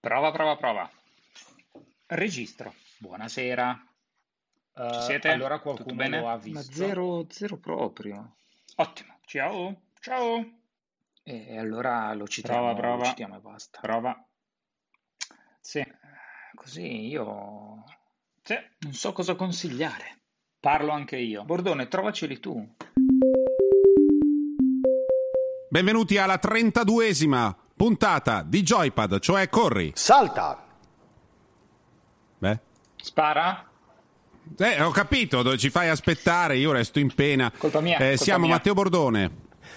Prova, prova, prova. Registro. Buonasera. Uh, Ci siete? Allora Tutto qualcuno bene? lo ha visto. Ma zero, zero proprio. Ottimo. Ciao. Ciao. E allora lo citiamo, Prova, prova. lo citiamo e basta. Prova. Sì. Così io Sì. non so cosa consigliare. Parlo anche io. Bordone, trovaceli tu. Benvenuti alla 32esima puntata di Joypad, cioè Corri. Salta! Beh, Spara? eh, ho capito, dove ci fai aspettare, io resto in pena. Colpa mia, Eh, colpa siamo mia. Matteo Bordone.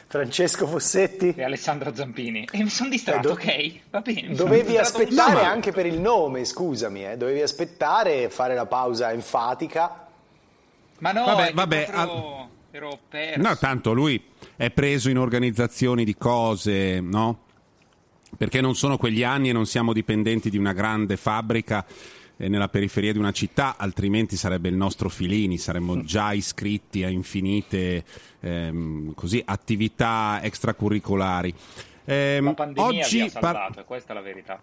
Francesco Fossetti? E Alessandro Zampini. E mi sono distratto, Eh, do- ok? Va bene. Dovevi un aspettare No, ma- anche per il nome, scusami, eh. dovevi aspettare e fare la pausa enfatica. Ma no, Vabbè, vabbè, proprio ero perso. No, tanto lui è preso in organizzazioni di cose, no? Perché non sono quegli anni e non siamo dipendenti di una grande fabbrica eh, nella periferia di una città, altrimenti sarebbe il nostro Filini, saremmo già iscritti a infinite ehm, così, attività extracurricolari. Ehm, La pandemia oggi vi ha par- salvato, e questa è la verità.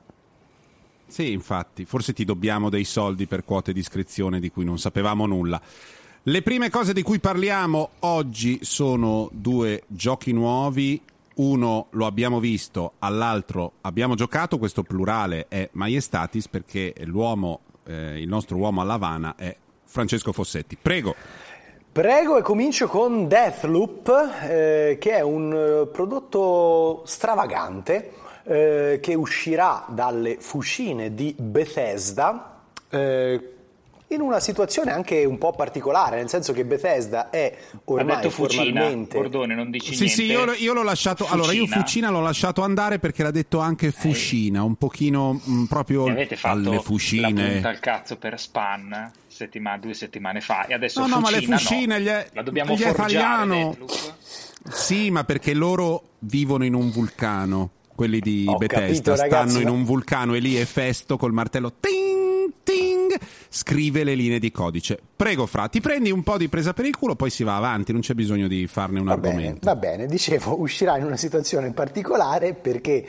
Sì, infatti, forse ti dobbiamo dei soldi per quote di iscrizione di cui non sapevamo nulla. Le prime cose di cui parliamo oggi sono due giochi nuovi. Uno lo abbiamo visto, all'altro abbiamo giocato. Questo plurale è Maiestatis perché l'uomo, eh, il nostro uomo all'Havana è Francesco Fossetti. Prego. Prego e comincio con Deathloop, eh, che è un eh, prodotto stravagante eh, che uscirà dalle fucine di Bethesda. eh, in una situazione anche un po' particolare, nel senso che Bethesda è Ha ormai detto Fucina, formalmente Bordone, non dici Sì, niente. sì, io, io l'ho lasciato. Allora, io Fucina. Fucina l'ho lasciato andare perché l'ha detto anche Fucina, un pochino mh, proprio Mi avete fatto alle la Fucine. punta al cazzo per Span settima- due settimane fa e adesso No, no, ma le Fucina Fucine no. gli è- la dobbiamo gli è forgiare. Sì, ma perché loro vivono in un vulcano. Quelli di Ho Bethesda capito, ragazzi, stanno in ma- un vulcano e lì Efesto col martello ting, ting, scrive le linee di codice. Prego, Fra, ti prendi un po' di presa per il culo, poi si va avanti, non c'è bisogno di farne un Va bene, argomento. va bene, dicevo, uscirà in una situazione particolare perché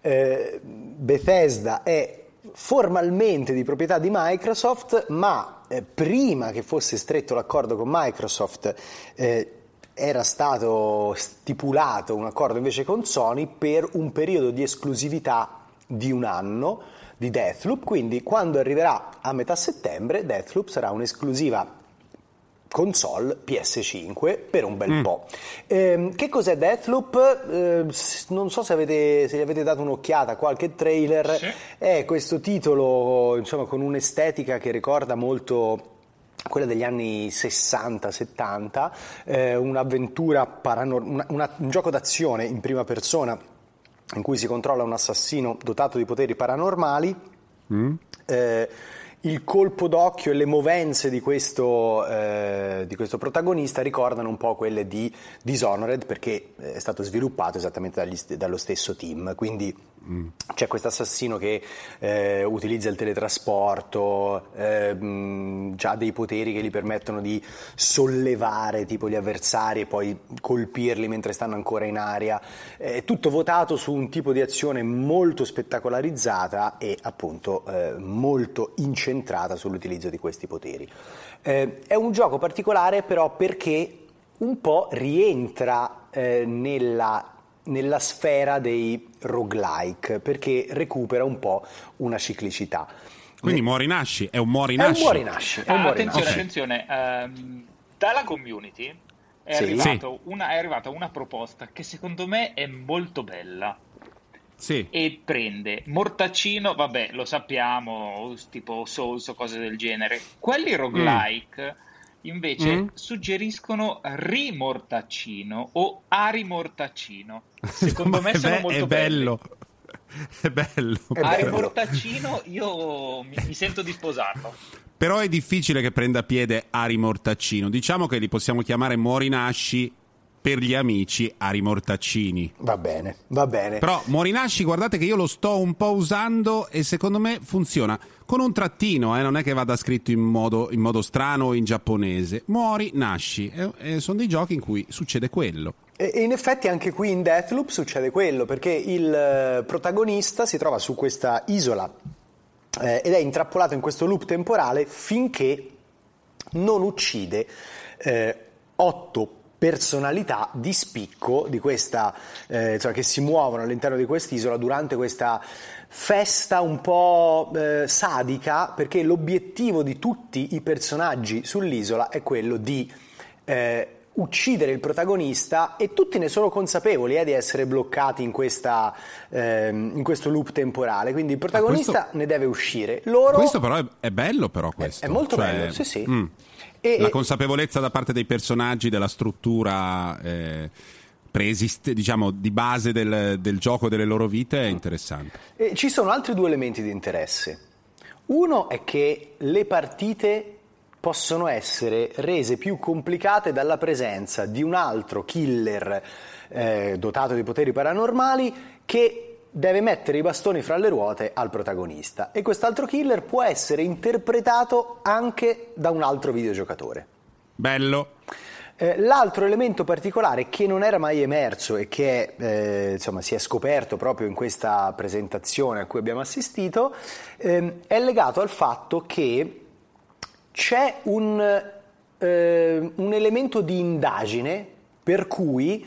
eh, Bethesda è formalmente di proprietà di Microsoft, ma eh, prima che fosse stretto l'accordo con Microsoft eh, era stato stipulato un accordo invece con Sony per un periodo di esclusività di un anno di Deathloop, quindi quando arriverà a metà settembre Deathloop sarà un'esclusiva console PS5 per un bel po'. Ehm, che cos'è Deathloop? Eh, non so se, avete, se gli avete dato un'occhiata a qualche trailer. Sì. È questo titolo insomma, con un'estetica che ricorda molto quella degli anni 60-70, eh, un'avventura paranormale, un gioco d'azione in prima persona in cui si controlla un assassino dotato di poteri paranormali. Eh, il colpo d'occhio e le movenze di questo, eh, di questo protagonista ricordano un po' quelle di Dishonored perché è stato sviluppato esattamente dagli dallo stesso team. Quindi c'è questo assassino che eh, utilizza il teletrasporto, eh, già dei poteri che gli permettono di sollevare tipo gli avversari e poi colpirli mentre stanno ancora in aria. È tutto votato su un tipo di azione molto spettacolarizzata e appunto eh, molto incentrata sull'utilizzo di questi poteri. Eh, è un gioco particolare però perché un po' rientra eh, nella nella sfera dei roguelike perché recupera un po' una ciclicità. Quindi muori nasci, è un muori È un nasci. muori nasci, Ah, muori attenzione, nasci. attenzione, ehm, dalla community è, Sì. arrivato una, è arrivata una proposta che secondo me è molto bella Sì. e prende Mortaccino, vabbè, lo sappiamo, tipo Souls o cose del genere. Quelli roguelike invece Mm. suggeriscono rimortaccino o arimortaccino. Secondo me sono be- molto è bello. È bello. È belli. bello. Arimortaccino io mi, mi sento di sposarlo. Però è difficile che prenda piede Ari Mortaccino. Diciamo che li possiamo chiamare Muori Nasci per gli amici Ari Mortaccini. Va bene, va bene. Però Morinasci, guardate che io lo sto un po' usando e secondo me funziona. Con un trattino, eh, non è che vada scritto in modo, in modo strano o in giapponese. Muori, nasci. E, e sono dei giochi in cui succede quello. E in effetti anche qui in Deathloop succede quello, perché il eh, protagonista si trova su questa isola eh, ed è intrappolato in questo loop temporale finché non uccide eh, otto personalità di spicco di questa, eh, insomma, che si muovono all'interno di quest'isola durante questa festa un po' eh, sadica, perché l'obiettivo di tutti i personaggi sull'isola è quello di eh, uccidere il protagonista e tutti ne sono consapevoli eh, di essere bloccati in, questa, ehm, in, questo loop temporale. Quindi il protagonista questo, ne deve uscire. Loro... Questo però è, è bello, però questo. È, è molto cioè, bello, sì sì. Mm. E, la consapevolezza da parte dei personaggi della struttura eh, preesiste, diciamo, di base del, del gioco delle loro vite è interessante. E ci sono altri due elementi di interesse. Uno è che le partite possono essere rese più complicate dalla presenza di un altro killer eh, dotato di poteri paranormali che deve mettere i bastoni fra le ruote al protagonista e quest'altro killer può essere interpretato anche da un altro videogiocatore. Bello. Eh, l'altro elemento particolare che non era mai emerso e che eh, insomma, si è scoperto proprio in questa presentazione a cui abbiamo assistito eh, è legato al fatto che c'è un, eh, un elemento di indagine per cui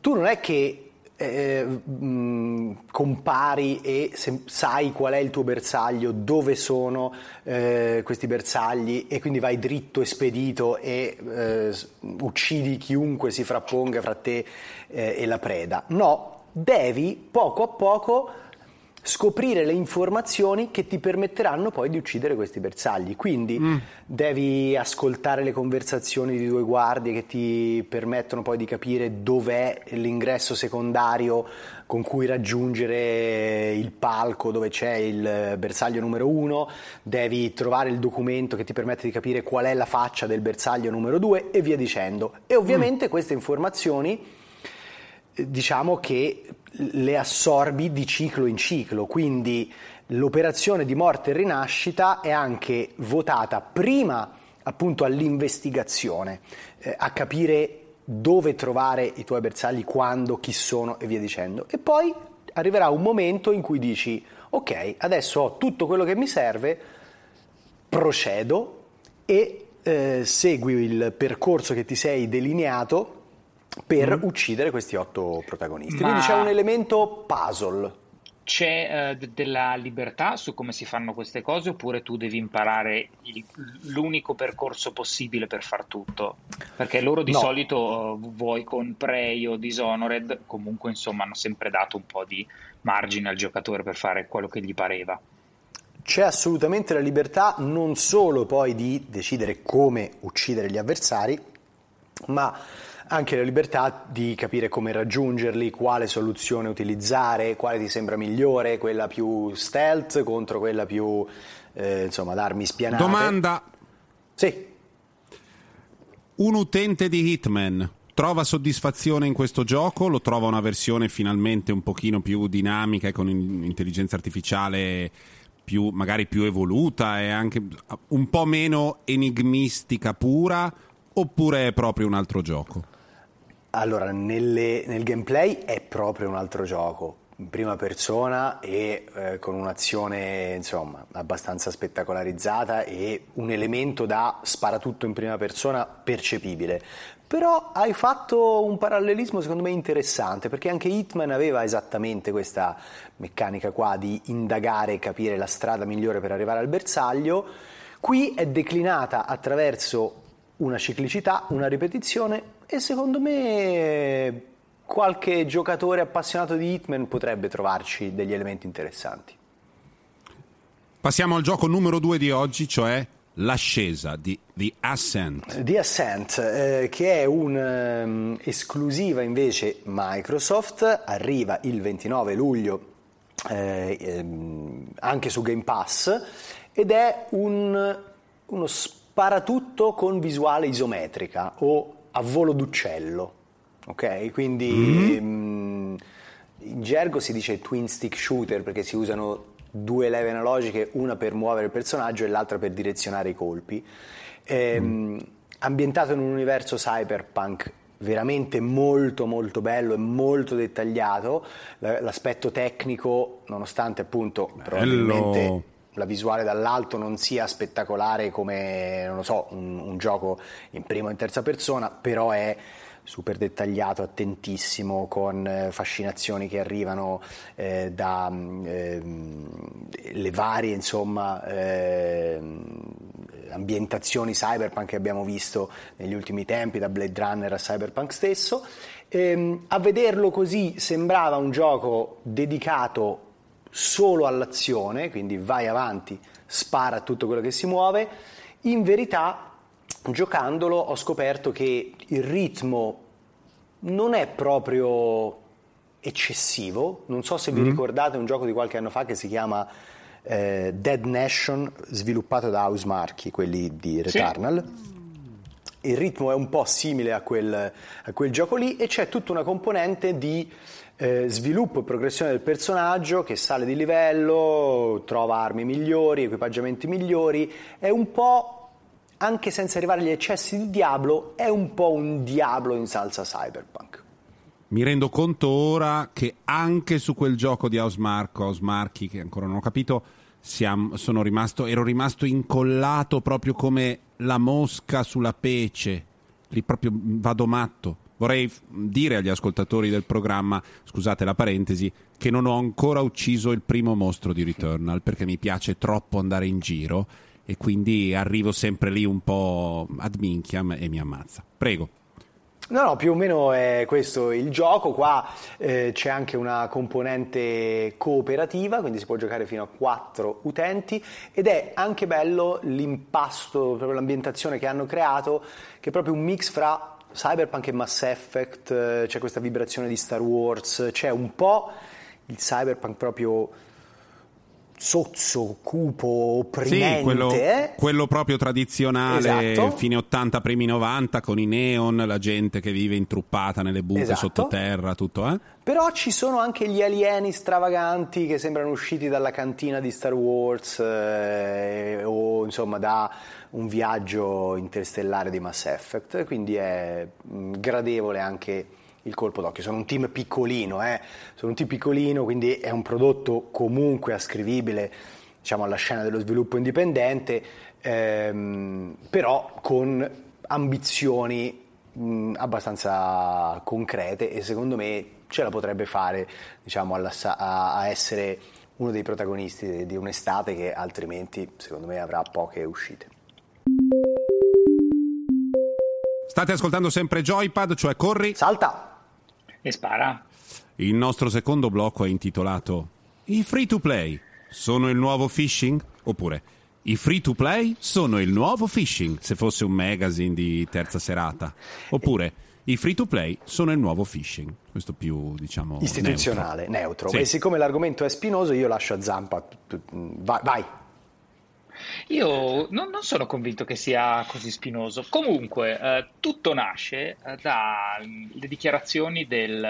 tu non è che eh, mh, compari e se, sai qual è il tuo bersaglio, dove sono eh, questi bersagli e quindi vai dritto e spedito e eh, uccidi chiunque si frapponga fra te eh, e la preda. No, devi poco a poco scoprire le informazioni che ti permetteranno poi di uccidere questi bersagli. Quindi mm. devi ascoltare le conversazioni di due guardie che ti permettono poi di capire dov'è l'ingresso secondario con cui raggiungere il palco dove c'è il bersaglio numero uno, devi trovare il documento che ti permette di capire qual è la faccia del bersaglio numero due e via dicendo. E ovviamente mm. queste informazioni eh, diciamo che le assorbi di ciclo in ciclo, quindi l'operazione di morte e rinascita è anche votata prima appunto all'investigazione, eh, a capire dove trovare i tuoi bersagli, quando, chi sono e via dicendo. E poi arriverà un momento in cui dici ok, adesso ho tutto quello che mi serve, procedo e eh, segui il percorso che ti sei delineato per mm. uccidere questi otto protagonisti. Ma... Quindi c'è un elemento puzzle. C'è uh, della libertà su come si fanno queste cose oppure tu devi imparare il, l'unico percorso possibile per far tutto? Perché loro di no. solito, uh, vuoi con Prey o Dishonored, comunque insomma hanno sempre dato un po' di margine al giocatore per fare quello che gli pareva. C'è assolutamente la libertà non solo poi di decidere come uccidere gli avversari, ma anche la libertà di capire come raggiungerli, quale soluzione utilizzare, quale ti sembra migliore, quella più stealth contro quella più eh, insomma d'armi spianate. Domanda. Sì. Un utente di Hitman trova soddisfazione in questo gioco? Lo trova una versione finalmente un pochino più dinamica e con intelligenza artificiale più, magari più evoluta e anche un po' meno enigmistica pura? Oppure è proprio un altro gioco? Allora, nelle, nel gameplay è proprio un altro gioco, in prima persona e eh, con un'azione insomma abbastanza spettacolarizzata e un elemento da sparatutto in prima persona percepibile. Però hai fatto un parallelismo secondo me interessante perché anche Hitman aveva esattamente questa meccanica qua di indagare e capire la strada migliore per arrivare al bersaglio. Qui è declinata attraverso una ciclicità, una ripetizione e secondo me qualche giocatore appassionato di Hitman potrebbe trovarci degli elementi interessanti. Passiamo al gioco numero due di oggi, cioè l'ascesa di The Ascent. The Ascent, eh, che è un'esclusiva um, invece Microsoft, arriva il 29 luglio eh, ehm, anche su Game Pass ed è un, uno sparatutto con visuale isometrica o a volo d'uccello, ok? Quindi mm-hmm. mh, in gergo si dice twin stick shooter perché si usano due leve analogiche, una per muovere il personaggio e l'altra per direzionare i colpi. Ehm, mm. Ambientato in un universo cyberpunk veramente molto molto bello e molto dettagliato. L'aspetto tecnico, nonostante appunto probabilmente la visuale dall'alto non sia spettacolare come, non lo so, un, un gioco in prima o in terza persona, però è super dettagliato, attentissimo, con eh, fascinazioni che arrivano eh, da eh, le varie insomma, eh, ambientazioni cyberpunk che abbiamo visto negli ultimi tempi, da Blade Runner a cyberpunk stesso. Ehm, a vederlo così sembrava un gioco dedicato solo all'azione, quindi vai avanti, spara a tutto quello che si muove. In verità giocandolo ho scoperto che il ritmo non è proprio eccessivo, non so se vi mm. ricordate un gioco di qualche anno fa che si chiama eh, Dead Nation, sviluppato da House Marchi, quelli di Returnal. Sì. Il ritmo è un po' simile a quel, a quel gioco lì e c'è tutta una componente di eh, sviluppo e progressione del personaggio che sale di livello, trova armi migliori, equipaggiamenti migliori, è un po' anche senza arrivare agli eccessi di Diablo, è un po' un Diablo in salsa cyberpunk. Mi rendo conto ora che anche su quel gioco di House Marco, House Marchi, che ancora non ho capito, siamo, rimasto, ero rimasto incollato proprio come la mosca sulla pece. Lì proprio vado matto. Vorrei dire agli ascoltatori del programma, scusate la parentesi, che non ho ancora ucciso il primo mostro di Returnal perché mi piace troppo andare in giro e quindi arrivo sempre lì un po' ad minchiam e mi ammazza. Prego. No, no, più o meno è questo il gioco. Qua eh, c'è anche una componente cooperativa, quindi si può giocare fino a quattro utenti ed è anche bello l'impasto, proprio l'ambientazione che hanno creato, che è proprio un mix fra Cyberpunk e Mass Effect, eh, c'è questa vibrazione di Star Wars, c'è un po' il Cyberpunk proprio sozzo, cupo, opprimente. Sì, quello, eh? quello proprio tradizionale, esatto. fine 80, primi 90, con i neon, la gente che vive intruppata nelle buche esatto. sottoterra, tutto, eh? Però ci sono anche gli alieni stravaganti che sembrano usciti dalla cantina di Star Wars eh, o insomma da un viaggio interstellare di Mass Effect, quindi è mh, gradevole anche il colpo d'occhio. Sono un team piccolino, eh? sono un team piccolino, quindi è un prodotto comunque ascrivibile diciamo, alla scena dello sviluppo indipendente, ehm, però con ambizioni mh, abbastanza concrete e secondo me ce la potrebbe fare diciamo, alla, a, a essere uno dei protagonisti di un'estate che altrimenti secondo me avrà poche uscite. State ascoltando sempre Joypad, cioè corri. Salta! E spara. Il nostro secondo blocco è intitolato I free to play sono il nuovo phishing? Oppure i free to play sono il nuovo phishing, se fosse un magazine di terza serata. Oppure i free to play sono il nuovo phishing. Questo più, diciamo, istituzionale, neutro. neutro. Sì. E siccome l'argomento è spinoso, io lascio a Zampa. Vai. vai. Io non, non, sono convinto che sia così spinoso. Comunque, eh, tutto nasce eh, dalle dichiarazioni del,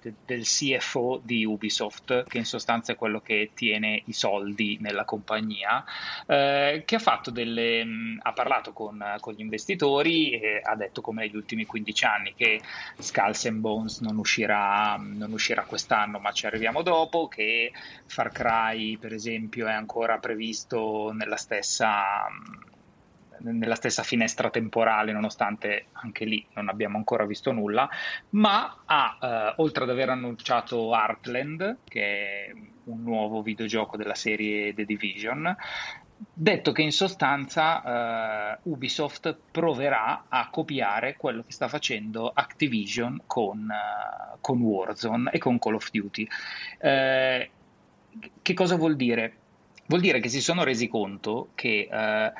de, del, CFO di Ubisoft, che in sostanza è quello che tiene i soldi nella compagnia, eh, che ha, delle, mh, ha parlato con, con, gli investitori e ha detto come negli ultimi 15 anni che Skulls and Bones non uscirà, non uscirà quest'anno, ma ci arriviamo dopo, che Far Cry, per esempio, è ancora previsto nella stessa, nella stessa finestra temporale, nonostante anche lì non abbiamo ancora visto nulla, ma ha, eh, oltre ad aver annunciato Heartland, che è un nuovo videogioco della serie The Division, detto che in sostanza uh, Ubisoft proverà a copiare quello che sta facendo Activision con, uh, con Warzone e con Call of Duty. Uh, che cosa vuol dire? Vuol dire che si sono resi conto che eh,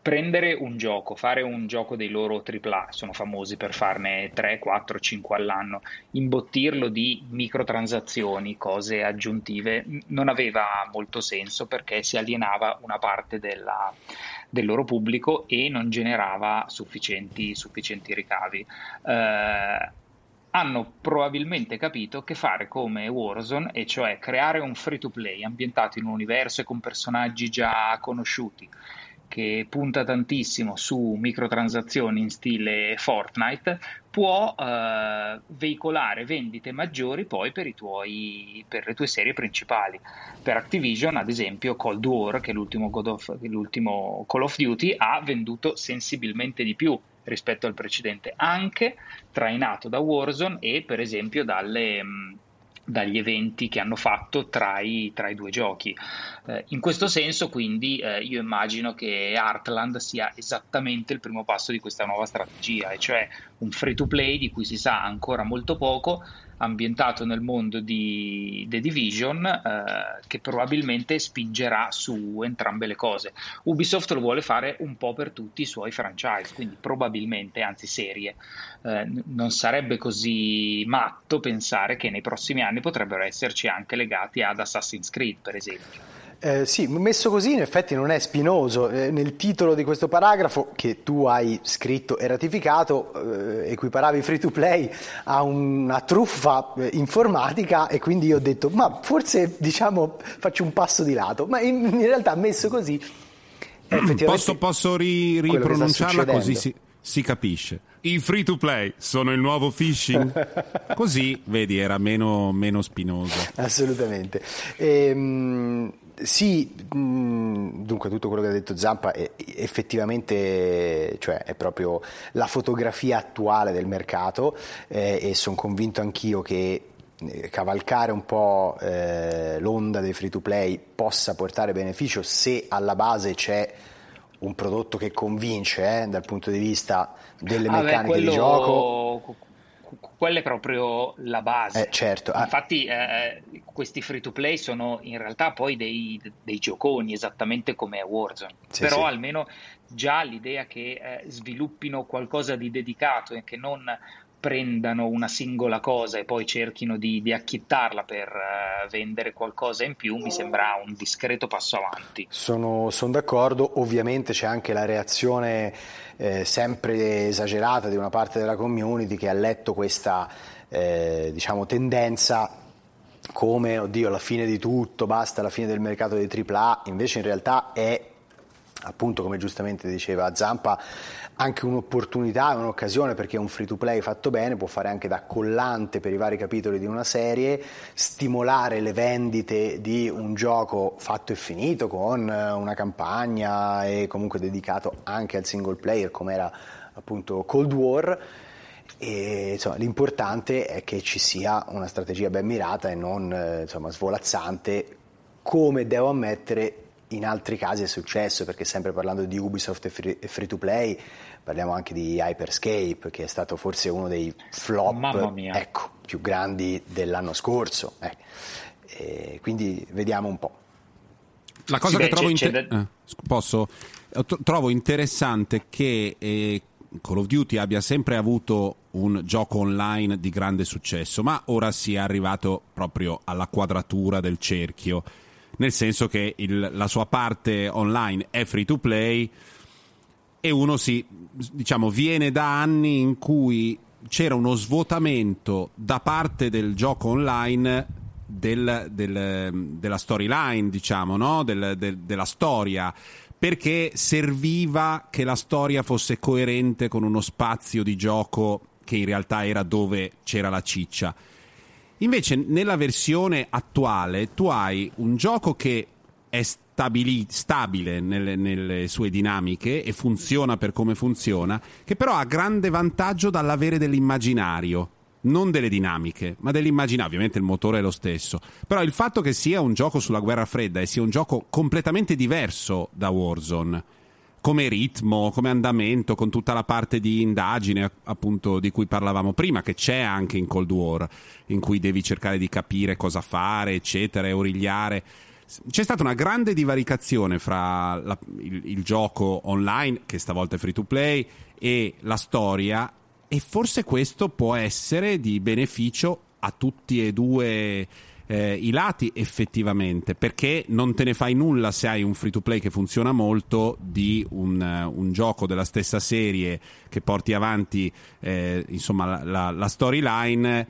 prendere un gioco, fare un gioco dei loro AAA, sono famosi per farne 3, 4, 5 all'anno, imbottirlo di microtransazioni, cose aggiuntive, non aveva molto senso perché si alienava una parte della, del loro pubblico e non generava sufficienti, sufficienti ricavi. Eh, hanno probabilmente capito che fare come Warzone, e cioè creare un free to play ambientato in un universo e con personaggi già conosciuti, che punta tantissimo su microtransazioni in stile Fortnite può eh, veicolare vendite maggiori poi per, tuoi, per, le tue serie principali. Per Activision, ad esempio, Cold War, che è l'ultimo, of, l'ultimo Call of Duty, ha venduto sensibilmente di più rispetto al precedente, anche trainato da Warzone e per esempio dalle... Mh, dagli eventi che hanno fatto tra i, tra i due giochi. Eh, in questo senso, quindi, eh, io immagino che Heartland sia esattamente il primo passo di questa nuova strategia, e cioè un free to play di cui si sa ancora molto poco, ambientato nel mondo di The Division eh, che probabilmente spingerà su entrambe le cose. Ubisoft lo vuole fare un po' per tutti i suoi franchise, quindi probabilmente, anzi serie. Eh, non sarebbe così matto pensare che nei prossimi anni potrebbero esserci anche legati ad Assassin's Creed, per esempio. Eh, sì, messo così in effetti non è spinoso. Eh, nel titolo di questo paragrafo che tu hai scritto e ratificato eh, equiparavi free to play a una truffa eh, informatica e quindi io ho detto ma forse diciamo faccio un passo di lato, ma in, in realtà messo così posso, posso ri, ripronunciarla così si, si capisce. I free to play sono il nuovo phishing? Così, vedi, era meno, meno spinoso. Assolutamente. Ehm, sì, dunque tutto quello che ha detto Zampa è effettivamente cioè, è proprio la fotografia attuale del mercato eh, e sono convinto anch'io che eh, cavalcare un po' eh, l'onda dei free to play possa portare beneficio se alla base c'è un prodotto che convince eh, dal punto di vista delle ah, meccaniche beh, quello... di gioco quella è proprio la base. Eh, certo. Ah. Infatti eh, questi free to play sono in realtà poi dei, dei gioconi, esattamente come Warzone. Sì, Però sì. almeno già l'idea che eh, sviluppino qualcosa di dedicato e che non prendano una singola cosa e poi cerchino di, di acchittarla per uh, vendere qualcosa in più mi sembra un discreto passo avanti. Sono, sono d'accordo, ovviamente c'è anche la reazione eh, sempre esagerata di una parte della community che ha letto questa eh, diciamo, tendenza come, oddio, la fine di tutto, basta la fine del mercato dei AAA, invece in realtà è appunto come giustamente diceva Zampa anche un'opportunità, un'occasione perché un free to play fatto bene può fare anche da collante per i vari capitoli di una serie, stimolare le vendite di un gioco fatto e finito con una campagna e comunque dedicato anche al single player come era appunto Cold War. E, insomma, l'importante è che ci sia una strategia ben mirata e non insomma, svolazzante, come devo ammettere in altri casi è successo, perché sempre parlando di Ubisoft e free, free to play, parliamo anche di Hyperscape, che è stato forse uno dei flop ecco, più grandi dell'anno scorso. Eh. quindi vediamo un po'. La cosa sì, che beh, trovo, inter- da... eh, posso, trovo interessante che eh, Call of Duty abbia sempre avuto un gioco online di grande successo, ma ora si è arrivato proprio alla quadratura del cerchio nel senso che il, la sua parte online è free to play e uno si, diciamo, viene da anni in cui c'era uno svuotamento da parte del gioco online del, del, della storyline, diciamo, no? del, della storia, perché serviva che la storia fosse coerente con uno spazio di gioco che in realtà era dove c'era la ciccia. Invece nella versione attuale tu hai un gioco che è stabili- stabile nelle, nelle, sue dinamiche e funziona per come funziona, che però ha grande vantaggio dall'avere dell'immaginario. Non delle dinamiche, ma dell'immaginario. Ovviamente il motore è lo stesso. Però il fatto che sia un gioco sulla guerra fredda e sia un gioco completamente diverso da Warzone, come ritmo, come andamento, con tutta la parte di indagine appunto di cui parlavamo prima, che c'è anche in Cold War, in cui devi cercare di capire cosa fare, eccetera, e origliare. C'è stata una grande divaricazione fra la, il, il gioco online, che stavolta è free to play, e la storia, e forse questo può essere di beneficio a tutti e due eh, i lati effettivamente, perché non te ne fai nulla se hai un free to play che funziona molto di un, uh, un gioco della stessa serie che porti avanti eh, insomma, la, la, la storyline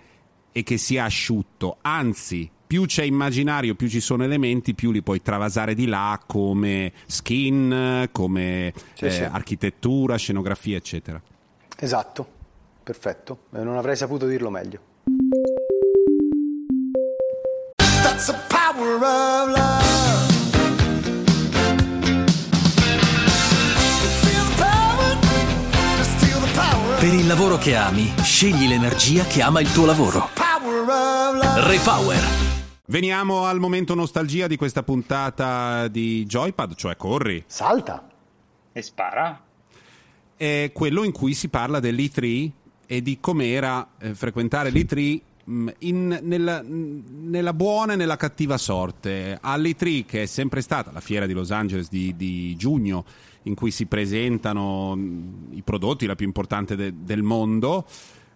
e che sia asciutto. Anzi, più c'è immaginario, più ci sono elementi, più li puoi travasare di là come skin, come sì, eh, sì. architettura, scenografia, eccetera. Esatto, perfetto. Eh, non avrei saputo dirlo meglio. Per il lavoro che ami, scegli l'energia che ama il tuo lavoro. Repower. Veniamo al momento nostalgia di questa puntata di Joypad, cioè corri. Salta. E spara. È quello in cui si parla dell'E3 e di com'era eh, frequentare l'E3 mm, in, nella, nella, buona e nella cattiva sorte. All'E3, che è sempre stata la fiera di Los Angeles di, di giugno, in cui si presentano mm, i prodotti, la più importante de- del mondo.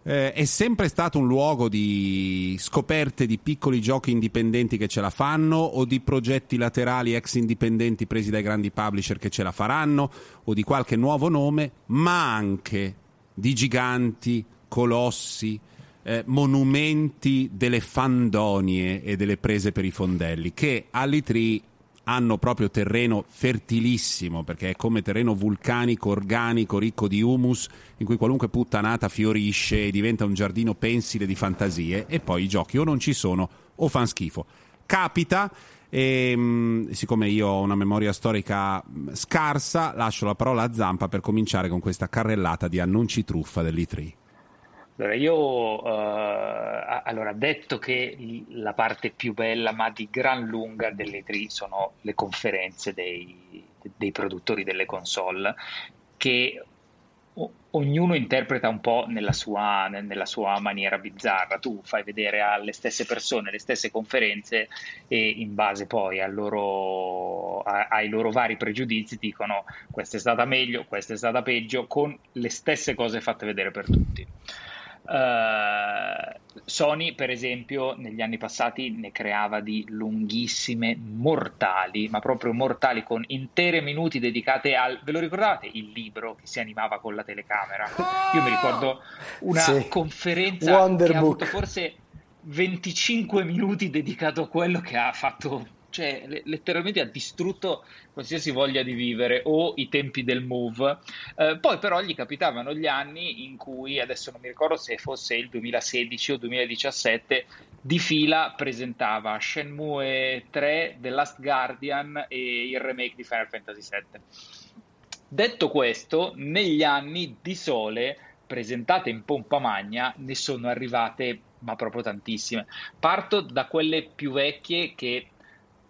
Eh, è sempre stato un luogo di scoperte di piccoli giochi indipendenti che ce la fanno o di progetti laterali ex indipendenti presi dai grandi publisher che ce la faranno o di qualche nuovo nome, ma anche di giganti, colossi, eh, monumenti delle fandonie e delle prese per i fondelli che all'E3 hanno proprio terreno fertilissimo perché è come terreno vulcanico, organico, ricco di humus in cui qualunque puttanata fiorisce e diventa un giardino pensile di fantasie e poi i giochi o non ci sono o fan schifo. Capita e mm, siccome io ho una memoria storica mm, scarsa, lascio la parola a Zampa per cominciare con questa carrellata di annunci truffa dell'E3. Allora, io eh, allora, detto che la parte più bella, ma di gran lunga delle tri sono le conferenze dei, dei produttori delle console, che ognuno interpreta un po' nella sua, nella sua, maniera bizzarra. Tu fai vedere alle stesse persone le stesse conferenze e in base poi loro, a, ai loro vari pregiudizi dicono questa è stata meglio, questa è stata peggio, con le stesse cose fatte vedere per tutti. Uh, Sony, per esempio, negli anni passati ne creava di lunghissime, mortali, ma proprio mortali, con intere minuti dedicate al. Ve lo ricordate il libro che si animava con la telecamera? Io mi ricordo una sì. conferenza Wonder che Book. ha avuto forse 25 minuti dedicato a quello che ha fatto cioè letteralmente ha distrutto qualsiasi voglia di vivere o i tempi del move. Eh, poi però gli capitavano gli anni in cui, adesso non mi ricordo se fosse il 2016 o 2017, di fila presentava Shenmue 3, The Last Guardian e il remake di Final Fantasy VII. Detto questo, negli anni di sole presentate in pompa magna ne sono arrivate ma proprio tantissime. Parto da quelle più vecchie che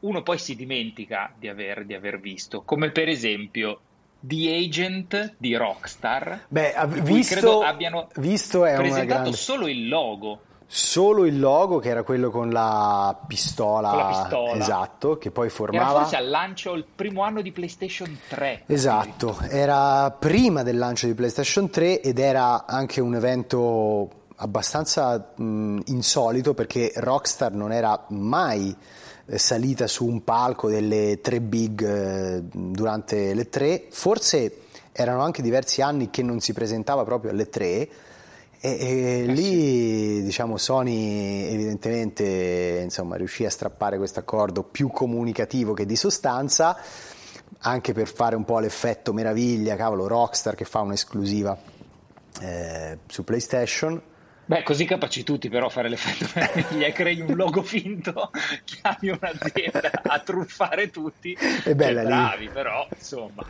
uno poi si dimentica di aver, di aver visto, come per esempio The Agent di Rockstar. Beh, visto, credo abbiano visto è presentato grande... solo il logo. Solo il logo, che era quello con la pistola, con la pistola. esatto, che poi formava. Era forse al lancio il primo anno di PlayStation 3. Esatto, era prima del lancio di PlayStation 3 ed era anche un evento abbastanza mh, insolito perché Rockstar non era mai salita su un palco delle tre big eh, durante le tre, forse erano anche diversi anni che non si presentava proprio alle tre. E, e eh lì diciamo Sony evidentemente insomma, riuscì a strappare questo accordo più comunicativo che di sostanza anche per fare un po' l'effetto meraviglia, cavolo Rockstar che fa un'esclusiva eh, su PlayStation Beh, così capaci tutti però a fare l'effetto meraviglia e crei un logo finto, chiami un'azienda a truffare tutti. È bella cioè, bravi, però, insomma.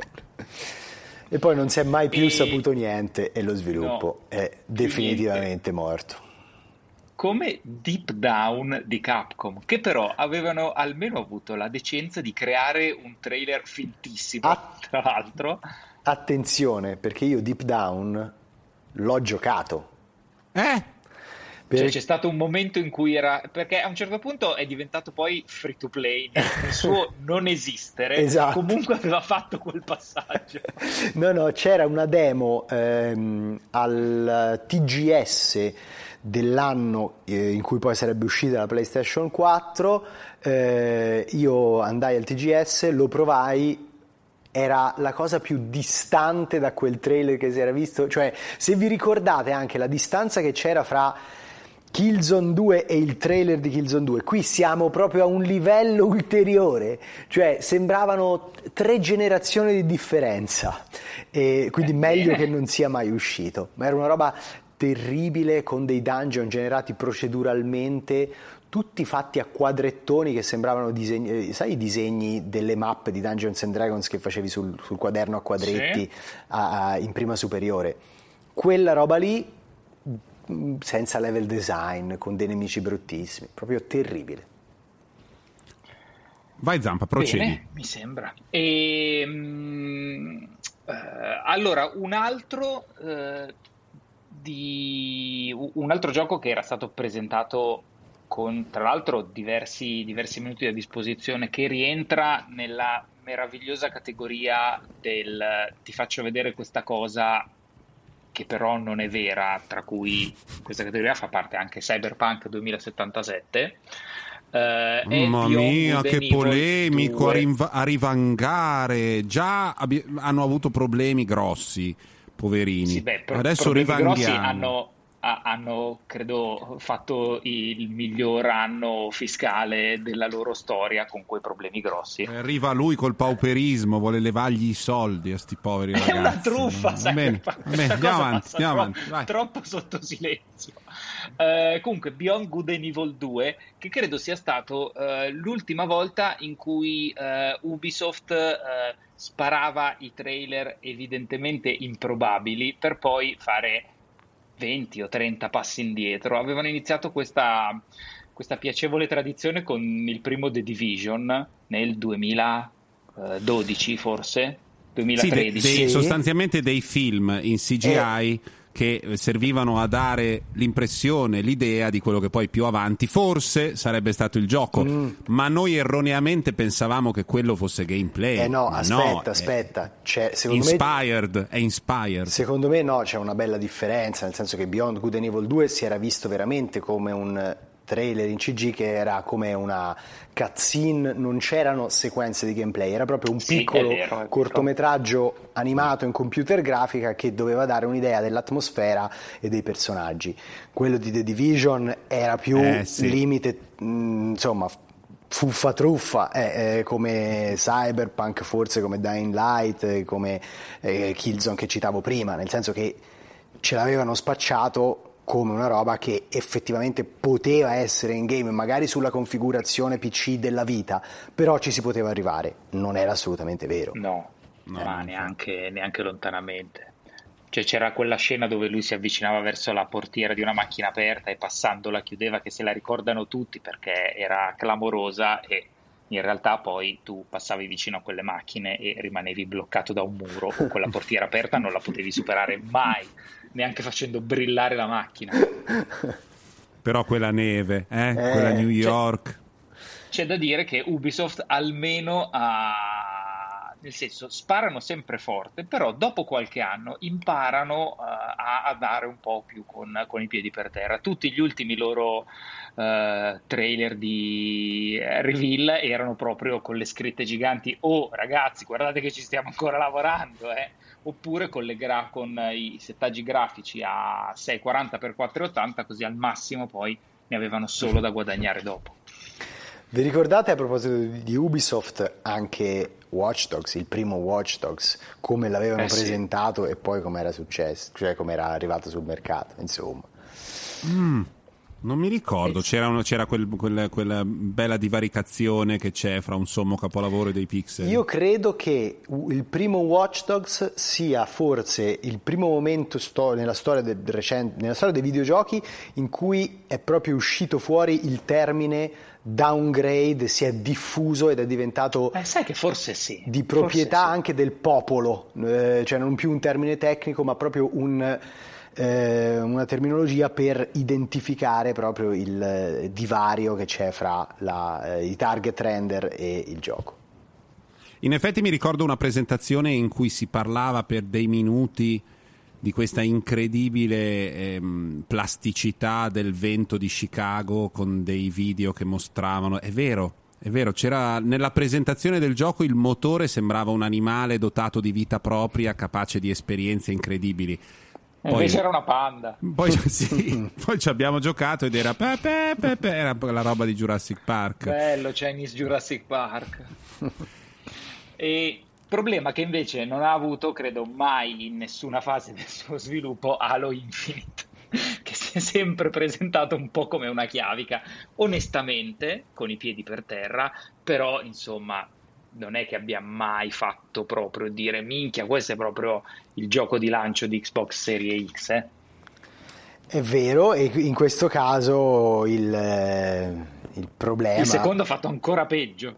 E poi non si è mai più e... saputo niente e lo sviluppo no, è definitivamente niente. morto. Come Deep Down di Capcom, che però avevano almeno avuto la decenza di creare un trailer fintissimo, a... tra l'altro. Attenzione, perché io Deep Down l'ho giocato eh? Cioè, c'è stato un momento in cui era perché a un certo punto è diventato poi free to play nel suo non esistere esatto. comunque aveva fatto quel passaggio no no c'era una demo ehm, al TGS dell'anno eh, in cui poi sarebbe uscita la PlayStation 4 eh, io andai al TGS lo provai era la cosa più distante da quel trailer che si era visto, cioè se vi ricordate anche la distanza che c'era fra Killzone 2 e il trailer di Killzone 2. Qui siamo proprio a un livello ulteriore, cioè sembravano tre generazioni di differenza, e quindi eh, meglio eh. che non sia mai uscito. Ma era una roba terribile con dei dungeon generati proceduralmente tutti fatti a quadrettoni che sembravano disegni, sai i disegni delle mappe di Dungeons and Dragons che facevi sul, sul quaderno a quadretti sì. a, a, in prima superiore. Quella roba lì mm, senza level design, con dei nemici bruttissimi, proprio terribile. Vai Zampa, procedi. Bene, mi sembra. E, um, uh, allora, un altro, uh, di, un altro gioco che era stato presentato con tra l'altro diversi, diversi minuti a disposizione, che rientra nella meravigliosa categoria del ti faccio vedere questa cosa che però non è vera, tra cui questa categoria fa parte anche Cyberpunk 2077. Eh, Mamma mia, che polemico a rivangare. Già abbi- hanno avuto problemi grossi, poverini. Sì, beh, pro- Adesso rivanghiamo. Hanno, hanno, credo, fatto il miglior anno fiscale della loro storia con quei problemi grossi. Arriva lui col pauperismo, vuole levargli i soldi a sti poveri ragazzi. È una truffa, sai? Bene, bene, andiamo avanti, andiamo avanti troppo, troppo sotto silenzio. Uh, comunque, Beyond Good and Evil 2, che credo sia stato uh, l'ultima volta in cui uh, Ubisoft sparava i trailer evidentemente improbabili per poi fare 20 o 30 passi indietro. Avevano iniziato questa, questa piacevole tradizione con il primo The Division nel 2012 forse, 2013. Sì, de, de, sostanzialmente dei film in CGI. Eh che servivano a dare l'impressione, l'idea di quello che poi più avanti forse sarebbe stato il gioco, mm. ma noi erroneamente pensavamo che quello fosse gameplay. Eh no, aspetta, no, aspetta, c'è, secondo inspired, me, è inspired. Secondo me no, c'è una bella differenza, nel senso che Beyond Good and Evil 2 si era visto veramente come un trailer in CG che era come una cutscene, non c'erano sequenze di gameplay, era proprio un sì, piccolo vero, cortometraggio animato in computer grafica che doveva dare un'idea dell'atmosfera e dei personaggi. Quello di The Division era più eh, sì. limite, mh, insomma, fuffa truffa, eh, eh, come Cyberpunk, forse come Dying Light, eh, come eh, Killzone che citavo prima, nel senso che ce l'avevano spacciato come una roba che effettivamente poteva essere in game, magari sulla configurazione PC della vita, però ci si poteva arrivare. Non era assolutamente vero. No, no ma neanche, neanche lontanamente. Cioè c'era quella scena dove lui si avvicinava verso la portiera di una macchina aperta e passando la chiudeva che se la ricordano tutti perché era clamorosa e in realtà poi tu passavi vicino a quelle macchine e rimanevi bloccato da un muro con quella portiera aperta non la potevi superare mai neanche facendo brillare la macchina. Però quella neve, eh? Eh, quella New York. C'è, c'è da dire che Ubisoft almeno ha nel senso sparano sempre forte, però dopo qualche anno imparano uh, a, a, dare un po' più con, con, i piedi per terra. Tutti gli ultimi loro uh, trailer di reveal erano proprio con le scritte giganti: Oh ragazzi, guardate che ci stiamo ancora lavorando, eh oppure collegherà con i settaggi grafici a 640x480 così al massimo poi ne avevano solo da guadagnare dopo. Vi ricordate a proposito di Ubisoft anche Watch Dogs, il primo Watch Dogs, come l'avevano eh presentato sì. e poi come era successo, cioè come era arrivato sul mercato, insomma. Mm. Non mi ricordo, c'era, una, c'era quel, quel, quella bella divaricazione che c'è fra un sommo capolavoro e dei pixel. Io credo che il primo Watch Dogs sia forse il primo momento sto- nella, storia del recente, nella storia dei videogiochi in cui è proprio uscito fuori il termine downgrade, si è diffuso ed è diventato eh, sai che forse sì. di proprietà sì. anche del popolo, eh, cioè non più un termine tecnico ma proprio un eh, una terminologia per identificare proprio il eh, divario che c'è fra la, eh, i target render e il gioco. In effetti mi ricordo una presentazione in cui si parlava per dei minuti di questa incredibile ehm, plasticità del vento di Chicago con dei video che mostravano. È vero, è vero, c'era nella presentazione del gioco il motore sembrava un animale dotato di vita propria, capace di esperienze incredibili Poi, Invece era una panda. Poi, sì, poi ci abbiamo giocato ed era, pe, pe, pe, era la roba di Jurassic Park. Bello, Chinese Jurassic Park. e problema che invece non ha avuto, credo, mai in nessuna fase del suo sviluppo Halo Infinite che si è sempre presentato un po' come una chiavica, onestamente, con i piedi per terra, però insomma non è che abbia mai fatto proprio dire minchia, questo è proprio il gioco di lancio di Xbox Series X. Eh? È vero, e in questo caso il, eh, il problema... Il secondo ha fatto ancora peggio.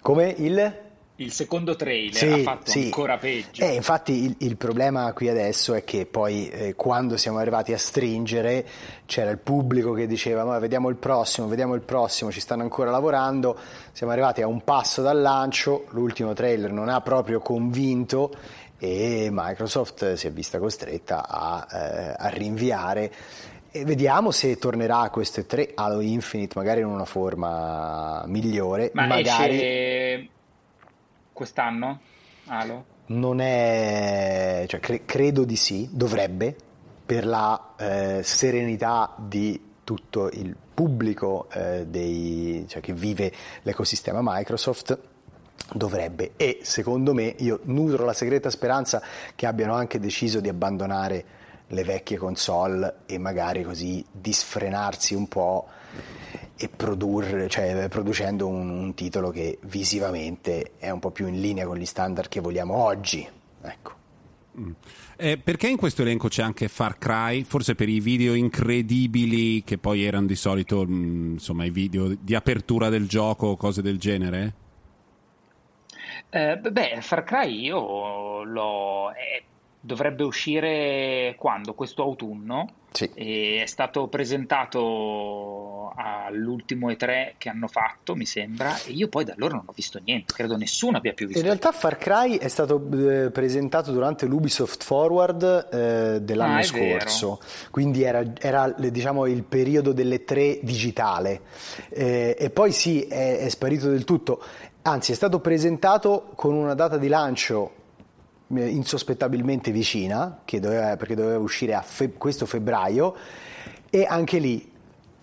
Come il? Il secondo trailer sì, ha fatto sì. ancora peggio. Eh, infatti il, il, problema qui adesso è che poi eh, quando siamo arrivati a stringere c'era il pubblico che diceva ma vediamo il prossimo, vediamo il prossimo, ci stanno ancora lavorando, siamo arrivati a un passo dal lancio, l'ultimo trailer non ha proprio convinto e Microsoft si è vista costretta a, eh, a rinviare e vediamo se tornerà a queste tre Halo Infinite magari in una forma migliore ma magari esce quest'anno? Halo? Non è, cioè, cre- credo di sì, dovrebbe, per la eh, serenità di tutto il pubblico eh, dei, cioè, che vive l'ecosistema Microsoft dovrebbe e secondo me io nutro la segreta speranza che abbiano anche deciso di abbandonare le vecchie console e magari così disfrenarsi un po' e produrre, cioè producendo un, un, titolo che visivamente è un po' più in linea con gli standard che vogliamo oggi. Ecco. Mm. Eh, perché in questo elenco c'è anche Far Cry? Forse per i video incredibili che poi erano di solito mh, mm, insomma, i video di apertura del gioco o cose del genere? Eh, beh, Far Cry io l'ho. Eh, dovrebbe uscire quando? Questo autunno sì. è stato presentato all'ultimo E3 che hanno fatto, mi sembra, e io poi da allora non ho visto niente, credo nessuno abbia più visto. In realtà Far Cry è stato eh, presentato durante l'Ubisoft Forward eh, dell'anno ah, scorso, vero. quindi era, era, diciamo, il periodo delle tre digitale eh, e poi sì, è, è sparito del tutto, anzi è stato presentato con una data di lancio insospettabilmente vicina, doveva, perché doveva uscire a fe- questo febbraio, e anche lì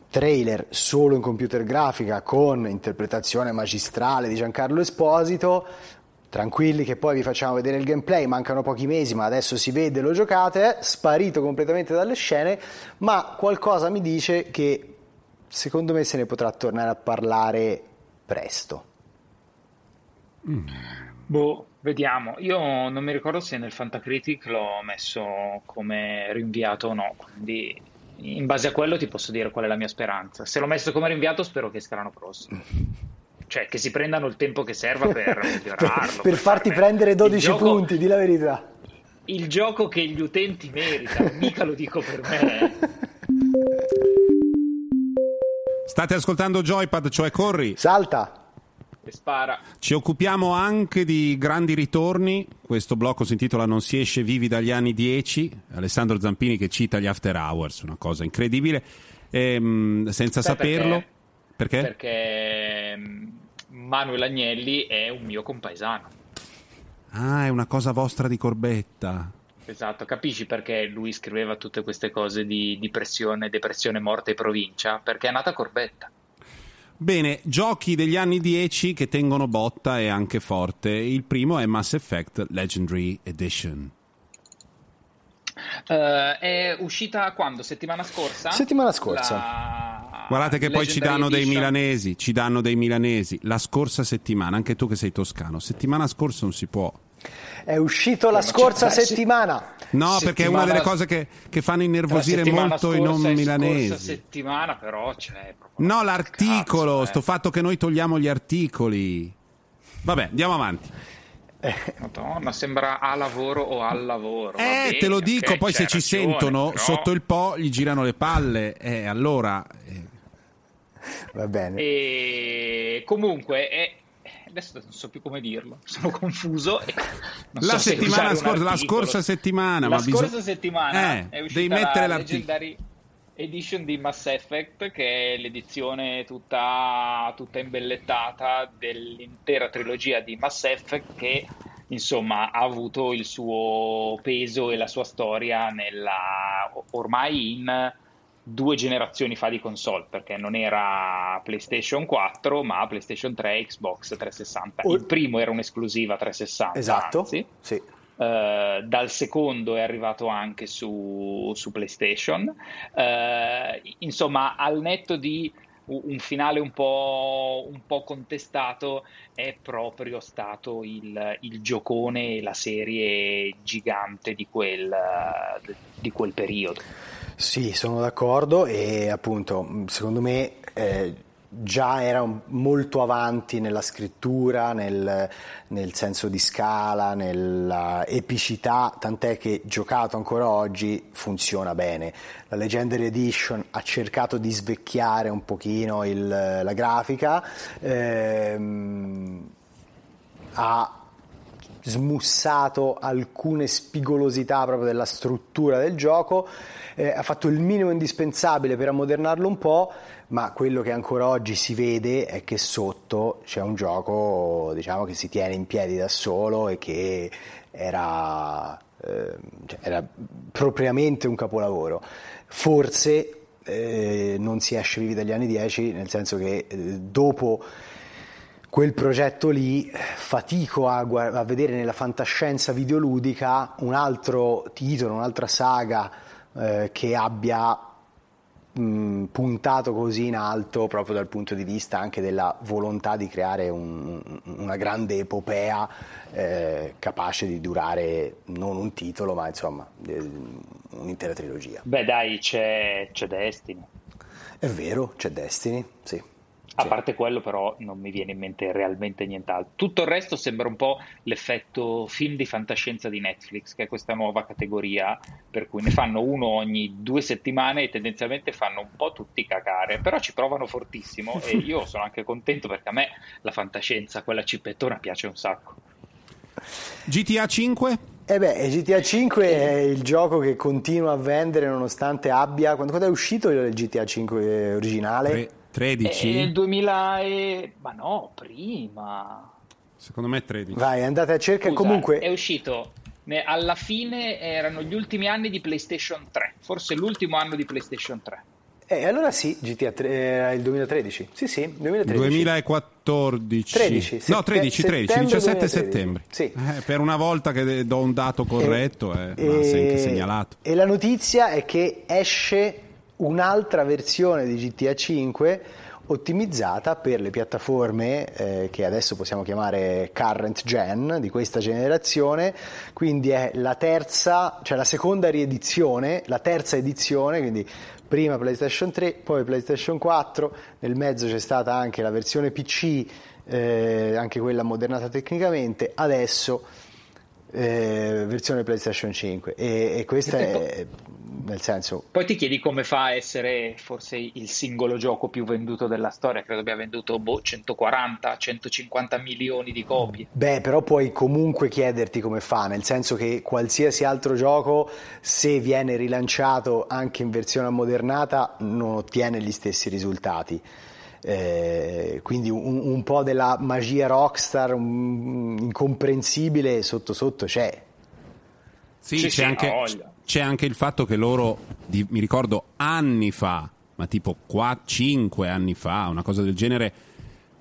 trailer solo in computer grafica con interpretazione magistrale di Giancarlo Esposito. Tranquilli che poi vi facciamo vedere il gameplay, mancano pochi mesi ma adesso si vede, lo giocate, sparito completamente dalle scene, ma qualcosa mi dice che secondo me se ne potrà tornare a parlare presto. Mm. Boh, Vediamo, io non mi ricordo se nel Fantacritic l'ho messo come rinviato o no, quindi in base a quello ti posso dire qual è la mia speranza. Se l'ho messo come rinviato spero che esca l'anno prossimo. Cioè che si prendano il tempo che serva per migliorarlo. per, per, farti prendere 12 gioco, punti, di la verità. Il gioco che gli utenti meritano, mica lo dico per me. State ascoltando Joypad, cioè corri. Salta e spara. Ci occupiamo anche di grandi ritorni. Questo blocco si intitola Non si esce vivi dagli anni 10. Alessandro Zampini che cita gli After Hours, una cosa incredibile. Ehm, senza Beh, saperlo. Perché? Perché, perché Manuel Agnelli è un mio compaesano. Ah, è una cosa vostra di Corbetta. Esatto, capisci perché lui scriveva tutte queste cose di depressione, depressione, morte e provincia? Perché è nata Corbetta. Bene, giochi degli anni 10 che tengono botta e anche forte. Il primo è Mass Effect Legendary Edition. Uh, è uscita quando? Settimana scorsa? Settimana scorsa. La... Guardate che Legendary poi ci danno Edition. dei milanesi, ci danno dei milanesi. La scorsa settimana, anche tu che sei toscano, settimana scorsa non si può. È uscito la scorsa settimana. No, settimana, perché è una delle cose che, che fanno innervosire molto i non milanesi. La settimana però c'è No, l'articolo, cazzo, sto eh. fatto che noi togliamo gli articoli. Vabbè, andiamo avanti. Madonna, sembra a lavoro o al lavoro. Eh, bene, te lo dico, okay, poi se ci ragione, sentono però... sotto il po' gli girano le palle. Eh, allora... Eh. Va bene. E comunque, è adesso non so più come dirlo, sono confuso. la, so settimana scorsa, la scorsa settimana, la ma scorsa bisog... settimana eh, è uscita la Legendary Edition di Mass Effect, che è l'edizione tutta, tutta imbellettata dell'intera trilogia di Mass Effect che insomma, ha avuto il suo peso e la sua storia nella, ormai in due generazioni fa di console, perché non era PlayStation 4, ma PlayStation 3 Xbox 360. Il primo era un'esclusiva 360. Esatto. Anzi. Sì. Uh, dal secondo è arrivato anche su, su PlayStation. Uh, insomma, al netto di un finale un po', un po', contestato è proprio stato il, il giocone e la serie gigante di quel, di quel periodo. Sì, sono d'accordo e appunto secondo me eh, già era molto avanti nella scrittura, nel, nel senso di scala, nella epicità, tant'è che giocato ancora oggi funziona bene. La Legendary Edition ha cercato di svecchiare un pochino il, la grafica, ehm, ha smussato alcune spigolosità proprio della struttura del gioco, eh, ha fatto il minimo indispensabile per ammodernarlo un po', ma quello che ancora oggi si vede è che sotto c'è un gioco diciamo, che si tiene in piedi da solo e che era, eh, cioè era propriamente un capolavoro. Forse eh, non si esce vivi dagli anni 10, nel senso che eh, dopo quel progetto lì fatico a, a, vedere nella fantascienza videoludica un altro titolo, un'altra saga eh, che abbia mh, puntato così in alto proprio dal punto di vista anche della volontà di creare un, una grande epopea eh, capace di durare non un titolo ma insomma eh, un'intera trilogia. Beh dai c'è, c'è Destiny. È vero, c'è Destiny, sì. A parte quello, però, non mi viene in mente realmente nient'altro. Tutto il resto sembra un po' l'effetto film di fantascienza di Netflix, che è questa nuova categoria, per cui ne fanno uno ogni due settimane e tendenzialmente fanno un po' tutti cacare, però ci provano fortissimo e io sono anche contento perché a me la fantascienza, quella cippettona, piace un sacco. GTA 5? Eh beh, GTA 5 è il gioco che continua a vendere nonostante abbia... Quando, quando è uscito il GTA 5 originale? Tre 13? nel 2000 e... ma no, prima. Secondo me 13. Vai, andate a cercare. Scusa, Comunque... È uscito... Alla fine erano gli ultimi anni di PlayStation 3, forse l'ultimo anno di PlayStation 3. Eh, allora sì, GTA 3, era il 2013. Sì, sì, 2013. 2014. 13, no, 13, 13, 17 2013. settembre. Sì. Eh, per una volta che do un dato corretto, e, eh, va sempre segnalato. E la notizia è che esce un'altra versione di GTA 5 ottimizzata per le piattaforme eh, che adesso possiamo chiamare current gen di questa generazione, quindi è la terza, cioè la seconda riedizione, la terza edizione, quindi prima PlayStation 3, poi PlayStation 4, nel mezzo c'è stata anche la versione PC, eh, anche quella ammodernata tecnicamente, adesso eh, versione PlayStation 5 e, e questa è nel senso... Poi ti chiedi come fa a essere forse il singolo gioco più venduto della storia, credo abbia venduto boh, 140, 150 milioni di copie. Beh, però puoi comunque chiederti come fa, nel senso che qualsiasi altro gioco, se viene rilanciato anche in versione ammodernata, non ottiene gli stessi risultati. Eh, quindi un, un, po' della magia rockstar un, incomprensibile sotto sotto c'è. Sì, c'è, c'è anche, c'è anche il fatto che loro, di, mi ricordo anni fa, ma tipo 4, 5 anni fa, una cosa del genere,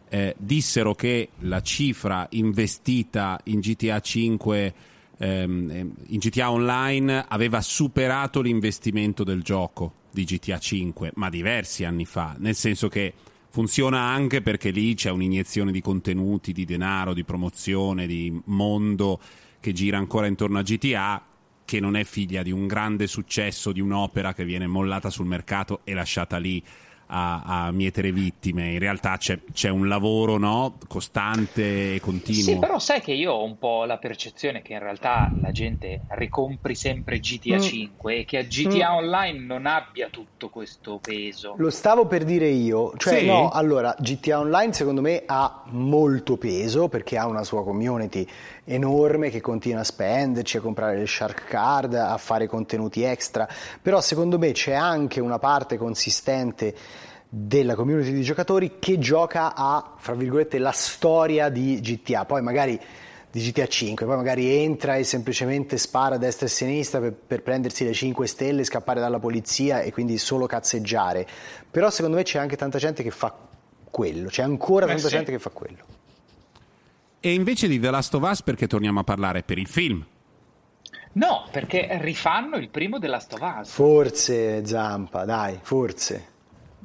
eh, dissero che la cifra investita in GTA 5 ehm, in GTA Online aveva superato l'investimento del gioco di GTA 5, ma diversi anni fa, nel senso che funziona anche perché lì c'è un'iniezione di contenuti, di denaro, di promozione, di mondo che gira ancora intorno a GTA che non è figlia di un grande successo di un'opera che viene mollata sul mercato e lasciata lì a, a mietere vittime. In realtà c'è, c'è un lavoro no? costante e continuo. Sì, però sai che io ho un po' la percezione che in realtà la gente ricompri sempre GTA mm. 5 e che a GTA mm. Online non abbia tutto questo peso. Lo stavo per dire io, cioè sì. no, allora GTA Online secondo me ha molto peso perché ha una sua community enorme che continua a spenderci, a comprare le shark card, a fare contenuti extra, però secondo me c'è anche una parte consistente della community di giocatori che gioca a, fra virgolette, la storia di GTA. Poi magari di GTA 5, poi magari entra e semplicemente spara a destra e a sinistra per, per, prendersi le 5 stelle, scappare dalla polizia e quindi solo cazzeggiare. Però secondo me c'è anche tanta gente che fa quello, c'è ancora tanta sì. gente che fa quello. E invece di The Last of Us perché torniamo a parlare per il film? No, perché rifanno il primo The Last of Us. Forse, Zampa, dai, forse.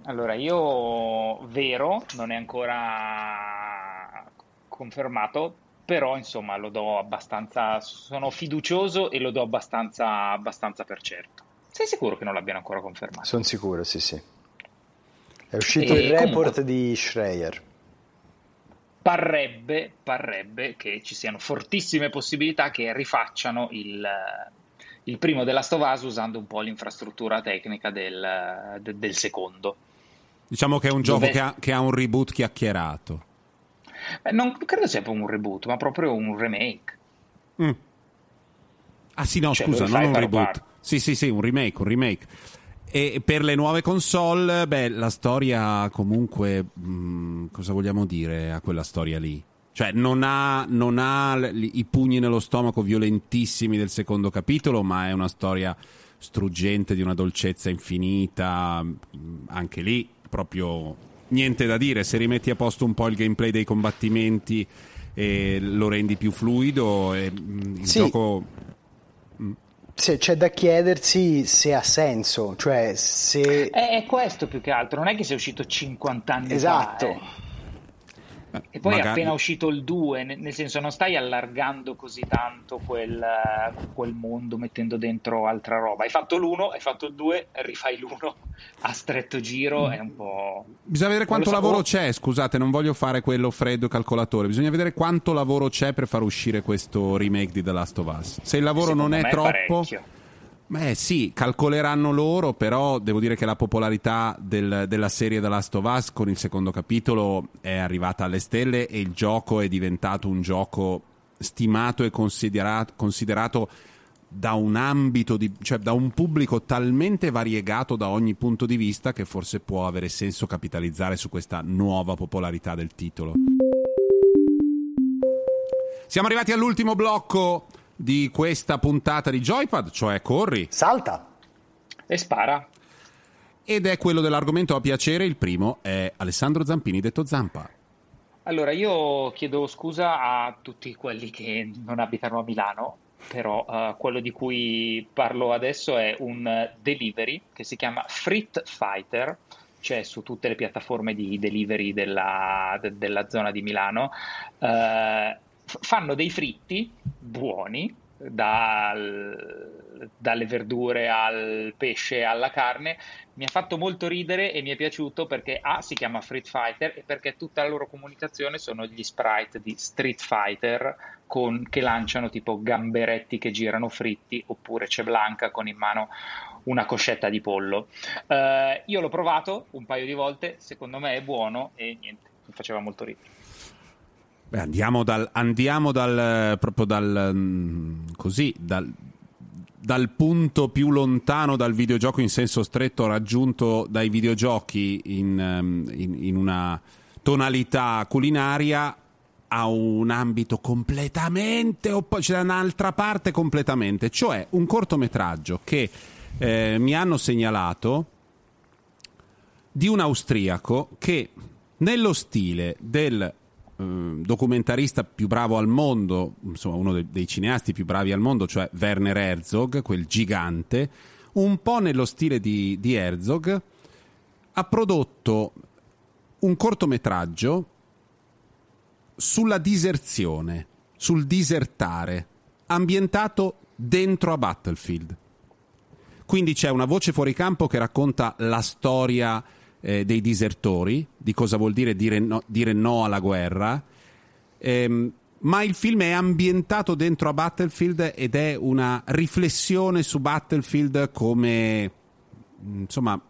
Allora, io vero, non è ancora confermato, però insomma lo do abbastanza, sono fiducioso e lo do abbastanza, abbastanza per certo. Sei sicuro che non l'abbiano ancora confermato? Sono sicuro, sì, sì. È uscito e il report comunque, di Schreier. Parrebbe, parrebbe che ci siano fortissime possibilità che rifacciano il, il primo della Stovaz usando un po' l'infrastruttura tecnica del, de, del secondo. Diciamo che è un gioco Dove... che, ha, che ha un reboot chiacchierato. Beh, non credo sia un reboot, ma proprio un remake. Mm. Ah sì, no, cioè, scusa, non un reboot. Par. Sì, sì, sì, un remake, un remake. E per le nuove console, beh, la storia comunque, mh, mm, cosa vogliamo dire a quella storia lì? Cioè, non ha, non ha i pugni nello stomaco violentissimi del secondo capitolo, ma è una storia struggente di una dolcezza infinita, mm, anche lì proprio niente da dire, se rimetti a posto un po' il gameplay dei combattimenti e lo rendi più fluido, e, mm, il sì. gioco... Se c'è da chiedersi se ha senso, cioè se... È, è questo più che altro, non è che sia uscito 50 anni esatto. fa. Esatto. Eh. E poi Magari... appena uscito il 2, nel senso non stai allargando così tanto quel, quel mondo mettendo dentro altra roba. Hai fatto l'1, hai fatto il 2, rifai l'1 a stretto giro, è un po'... Bisogna vedere quanto so... lavoro c'è, scusate, non voglio fare quello freddo calcolatore, bisogna vedere quanto lavoro c'è per far uscire questo remake di The Last of Us. Se il lavoro Secondo non è troppo... Parecchio Beh sì, calcoleranno loro, però devo dire che la popolarità del, della serie The Last of Us con il secondo capitolo è arrivata alle stelle e il gioco è diventato un gioco stimato e considerato, considerato da un ambito, di, cioè da un pubblico talmente variegato da ogni punto di vista che forse può avere senso capitalizzare su questa nuova popolarità del titolo. Siamo arrivati all'ultimo blocco di questa puntata di Joypad, cioè corri, salta e spara. Ed è quello dell'argomento a piacere, il primo è Alessandro Zampini, detto Zampa. Allora, io chiedo scusa a tutti quelli che non abitano a Milano, però uh, quello di cui parlo adesso è un delivery che si chiama Frit Fighter, c'è su tutte le piattaforme di delivery della, de, della zona di Milano. Uh, fanno dei fritti buoni, dal, dalle verdure al pesce alla carne. Mi ha fatto molto ridere e mi è piaciuto perché A si chiama Street Fighter e perché tutta la loro comunicazione sono gli sprite di Street Fighter con, che lanciano tipo gamberetti che girano fritti oppure c'è Blanca con in mano una coscetta di pollo. Uh, io l'ho provato un paio di volte, secondo me è buono e niente, mi faceva molto ridere. Beh, andiamo dal, andiamo dal proprio dal mm, così dal, dal punto più lontano dal videogioco in senso stretto raggiunto dai videogiochi in, mm, in, in una tonalità culinaria a un ambito completamente opposto, cioè un'altra parte completamente, cioè un cortometraggio che eh, mi hanno segnalato di un austriaco che nello stile del eh, documentarista più bravo al mondo, insomma uno dei, dei cineasti più bravi al mondo, cioè Werner Herzog, quel gigante, un po' nello stile di, di Herzog, ha prodotto un cortometraggio sulla diserzione, sul disertare, ambientato dentro a Battlefield. Quindi c'è una voce fuori campo che racconta la storia eh, dei disertori, di cosa vuol dire dire no, dire no alla guerra. Ehm, ma il film è ambientato dentro a Battlefield ed è una riflessione su Battlefield come insomma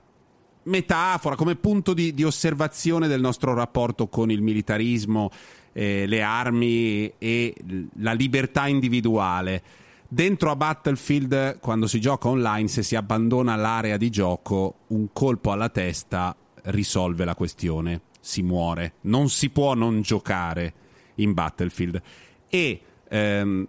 metafora, come punto di, di osservazione del nostro rapporto con il militarismo, eh, le armi e la libertà individuale. Dentro a Battlefield, quando si gioca online, se si abbandona l'area di gioco, un colpo alla testa risolve la questione, si muore, non si può non giocare in Battlefield. E ehm,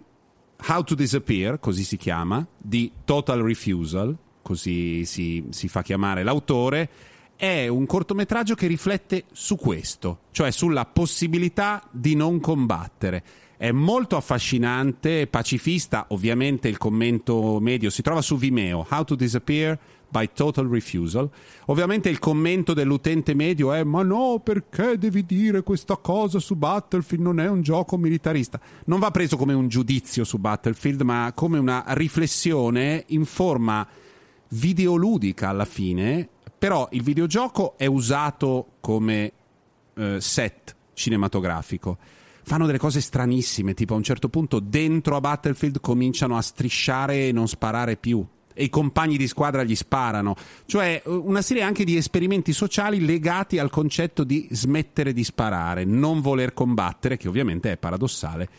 How to Disappear, così si chiama, di Total Refusal, così si, si fa chiamare l'autore, è un cortometraggio che riflette su questo, cioè sulla possibilità di non combattere. È molto affascinante, pacifista, ovviamente il commento medio si trova su Vimeo, How to Disappear by Total Refusal. Ovviamente il commento dell'utente medio è ma no, perché devi dire questa cosa su Battlefield? Non è un gioco militarista. Non va preso come un giudizio su Battlefield, ma come una riflessione in forma videoludica alla fine, però il videogioco è usato come eh, set cinematografico fanno delle cose stranissime, tipo a un certo punto dentro a Battlefield cominciano a strisciare e non sparare più e i compagni di squadra gli sparano, cioè una serie anche di esperimenti sociali legati al concetto di smettere di sparare, non voler combattere, che ovviamente è paradossale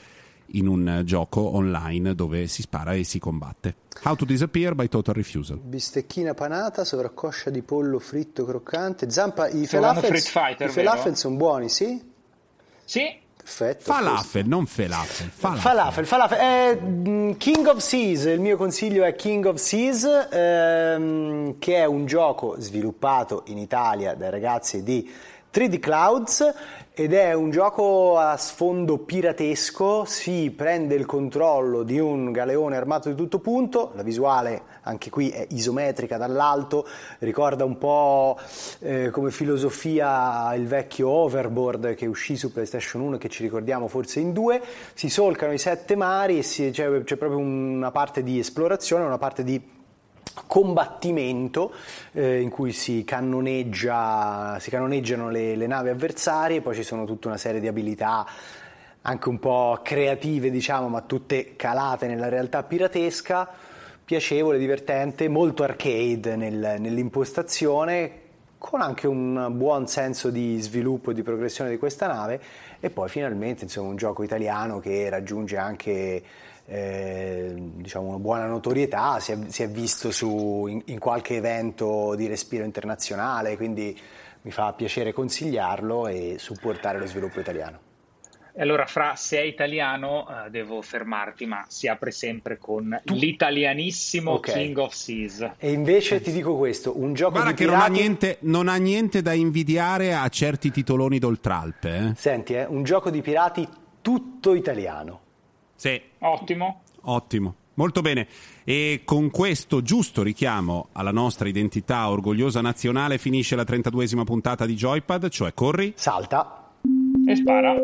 in un gioco online dove si spara e si combatte. How to Disappear by Total Refusal. Bistecchina panata, sovraccoscia di pollo fritto croccante, zampa, i falafel sono buoni, sì? Sì, Perfetto. Falafel, non falafel. Falafel. Falafel, falafel. Eh, King of Seas, il mio consiglio è King of Seas, ehm, che è un gioco sviluppato in Italia dai ragazzi di 3D Clouds ed è un gioco a sfondo piratesco, si prende il controllo di un galeone armato di tutto punto, la visuale anche qui è isometrica dall'alto, ricorda un po' eh, come filosofia il vecchio Overboard che uscì su PlayStation 1 e che ci ricordiamo forse in due, si solcano i sette mari e si, c'è, c'è proprio una parte di esplorazione, una parte di combattimento eh, in cui si, cannoneggia, si cannoneggiano le, le, navi avversarie, poi ci sono tutta una serie di abilità anche un po' creative, diciamo, ma tutte calate nella realtà piratesca, piacevole, divertente, molto arcade nel, nell'impostazione, con anche un buon senso di sviluppo e di progressione di questa nave e poi finalmente insomma, un gioco italiano che raggiunge anche eh, diciamo una buona notorietà, si è, si è visto su, in, in, qualche evento di respiro internazionale, quindi mi fa piacere consigliarlo e supportare lo sviluppo italiano. Allora, Fra, se è italiano, uh, devo fermarti, ma si apre sempre con l'italianissimo okay. King of Seas. E invece ti dico questo: un gioco Guarda di che pirati... non, ha niente, non ha niente da invidiare a certi titoloni d'oltralpe. Eh? Senti, eh, un gioco di pirati tutto italiano. Sì. Ottimo. Ottimo. Molto bene. E con questo giusto richiamo alla nostra identità orgogliosa nazionale finisce la 32esima puntata di Joypad, cioè corri, salta e spara.